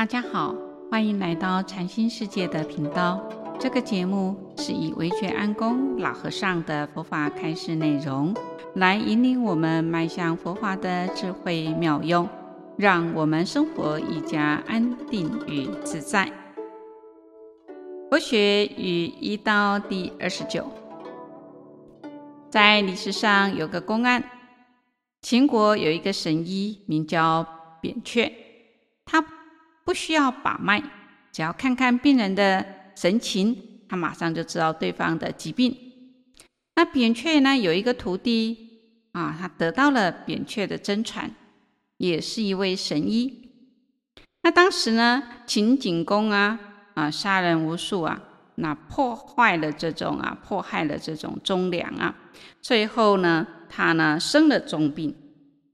大家好，欢迎来到禅心世界的频道。这个节目是以维觉安公老和尚的佛法开示内容，来引领我们迈向佛法的智慧妙用，让我们生活愈加安定与自在。佛学与医道第二十九，在历史上有个公案，秦国有一个神医，名叫扁鹊，他。不需要把脉，只要看看病人的神情，他马上就知道对方的疾病。那扁鹊呢，有一个徒弟啊，他得到了扁鹊的真传，也是一位神医。那当时呢，秦景公啊啊杀人无数啊，那破坏了这种啊，迫害了这种忠良啊，最后呢，他呢生了重病，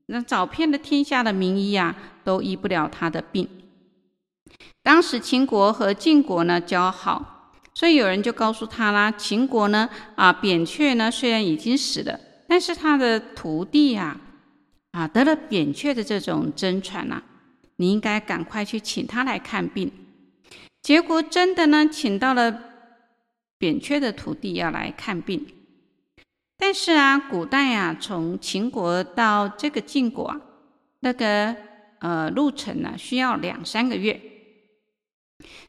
那找遍了天下的名医啊，都医不了他的病。当时秦国和晋国呢交好，所以有人就告诉他啦：秦国呢啊扁鹊呢虽然已经死了，但是他的徒弟呀啊，啊得了扁鹊的这种真传呐，你应该赶快去请他来看病。结果真的呢请到了扁鹊的徒弟要来看病，但是啊古代啊从秦国到这个晋国啊那个呃路程呢需要两三个月。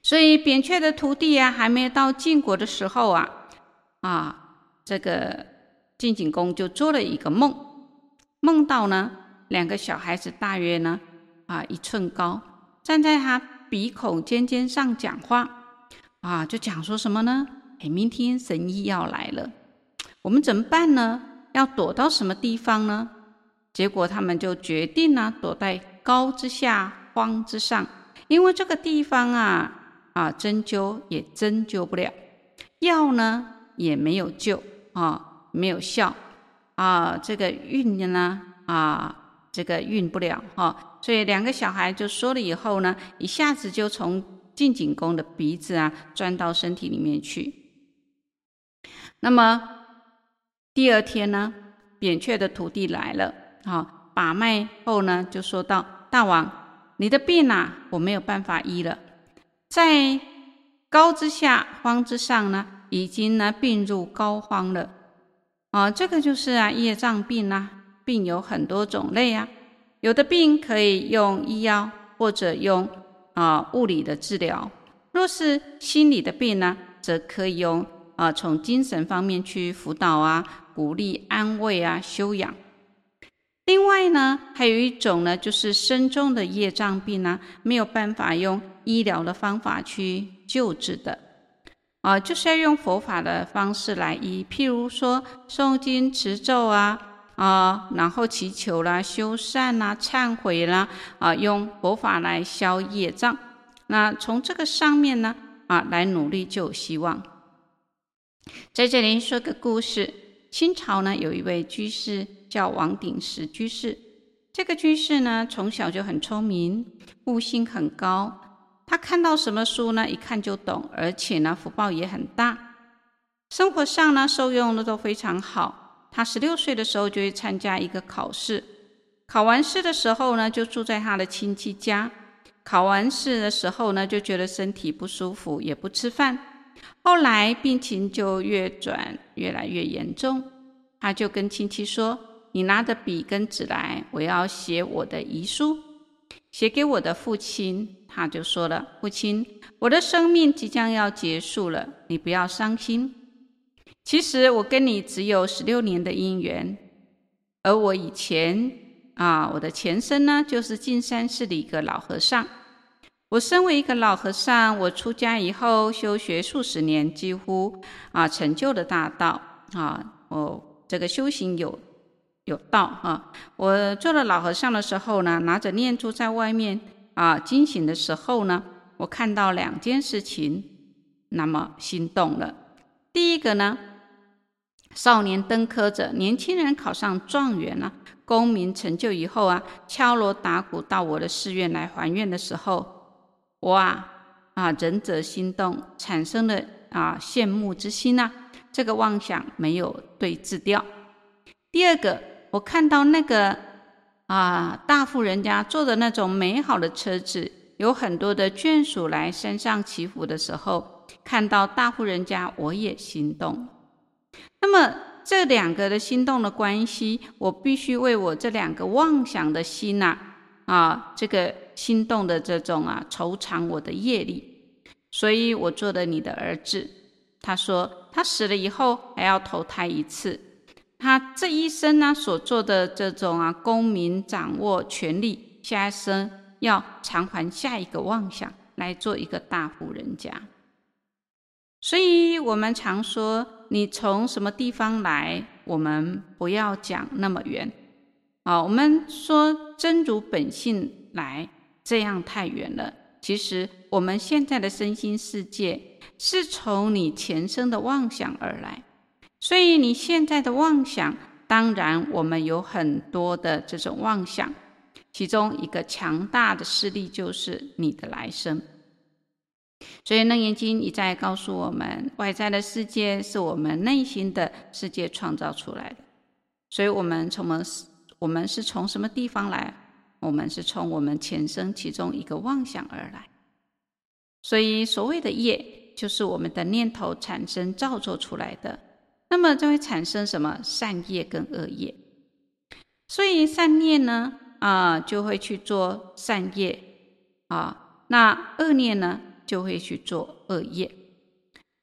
所以扁鹊的徒弟啊，还没到晋国的时候啊，啊，这个晋景公就做了一个梦，梦到呢两个小孩子大约呢啊一寸高，站在他鼻孔尖尖上讲话，啊，就讲说什么呢？哎，明天神医要来了，我们怎么办呢？要躲到什么地方呢？结果他们就决定呢，躲在高之下，荒之上。因为这个地方啊啊针灸也针灸不了，药呢也没有救啊，没有效啊，这个运呢啊这个运不了哈、所以两个小孩就说了以后呢，一下子就从晋景公的鼻子啊钻到身体里面去。那么第二天呢，扁鹊的徒弟来了，啊，把脉后呢就说道：“大王。”你的病啊，我没有办法医了，在高之下，荒之上呢，已经呢病入膏肓了。啊，这个就是啊业障病啊，病有很多种类啊，有的病可以用医药或者用啊物理的治疗，若是心理的病呢，则可以用啊从精神方面去辅导啊、鼓励、安慰啊、修养。另外呢，还有一种呢，就是深重的业障病呢，没有办法用医疗的方法去救治的，啊，就是要用佛法的方式来医，譬如说诵经持咒啊，啊，然后祈求啦、修善啦、忏悔啦，啊，用佛法来消业障。那从这个上面呢，啊，来努力就有希望。在这里说个故事，清朝呢有一位居士。叫王鼎石居士，这个居士呢，从小就很聪明，悟性很高。他看到什么书呢，一看就懂，而且呢，福报也很大。生活上呢，受用的都非常好。他十六岁的时候就去参加一个考试，考完试的时候呢，就住在他的亲戚家。考完试的时候呢，就觉得身体不舒服，也不吃饭。后来病情就越转越来越严重，他就跟亲戚说。你拿着笔跟纸来，我要写我的遗书，写给我的父亲。他就说了：“父亲，我的生命即将要结束了，你不要伤心。其实我跟你只有十六年的姻缘，而我以前啊，我的前身呢，就是进山寺的一个老和尚。我身为一个老和尚，我出家以后修学数十年，几乎啊成就了大道啊，我这个修行有。”有道啊！我做了老和尚的时候呢，拿着念珠在外面啊经行的时候呢，我看到两件事情，那么心动了。第一个呢，少年登科者，年轻人考上状元了，功名成就以后啊，敲锣打鼓到我的寺院来还愿的时候，我啊啊仁者心动，产生了啊羡慕之心呐、这个妄想没有对治掉。第二个。我看到那个啊大富人家坐的那种美好的车子，有很多的眷属来山上祈福的时候，看到大户人家，我也心动。那么这两个的心动的关系，我必须为我这两个妄想的心呐，啊，这个心动的这种啊，惆怅我的业力，所以我做了你的儿子。他说他死了以后还要投胎一次。他这一生呢，所做的这种啊，功名掌握权力，下一生要偿还下一个妄想，来做一个大户人家。所以，我们常说，你从什么地方来，我们不要讲那么远。啊，我们说真如本性来，这样太远了。其实，我们现在的身心世界，是从你前生的妄想而来。所以你现在的妄想，当然我们有很多的这种妄想，其中一个强大的势力就是你的来生。所以《楞严经》一再告诉我们，外在的世界是我们内心的世界创造出来的。所以我们从？我们是从什么地方来？我们是从我们前生其中一个妄想而来。所以所谓的业，就是我们的念头产生造作出来的。那么就会产生什么善业跟恶业，所以善念呢，啊，就会去做善业啊，那恶念呢，就会去做恶业。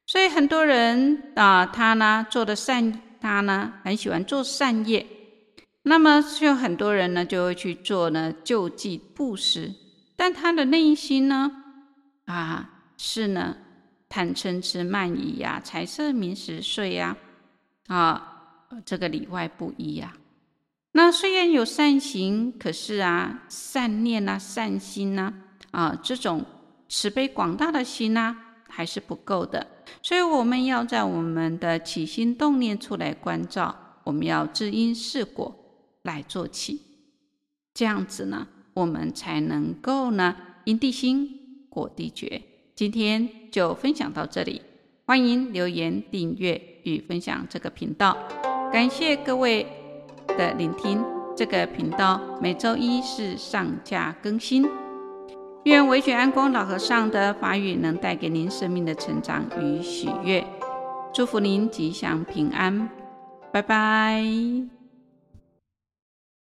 所以很多人啊，他呢做的善，他呢很喜欢做善业，那么就很多人呢就会去做呢救济布施，但他的内心呢，啊是呢贪嗔痴慢疑呀、财色名食睡呀。啊，这个里外不一呀、那虽然有善行，可是啊，善念啊，善心呐，啊，这种慈悲广大的心呐、还是不够的。所以我们要在我们的起心动念处来关照，我们要知因识果来做起，这样子呢，我们才能够呢，因地心，果地觉。今天就分享到这里。欢迎留言、订阅与分享这个频道，感谢各位的聆听。这个频道每周一是上架更新。愿惟觉安公老和尚的法语能带给您生命的成长与喜悦，祝福您吉祥平安，拜拜。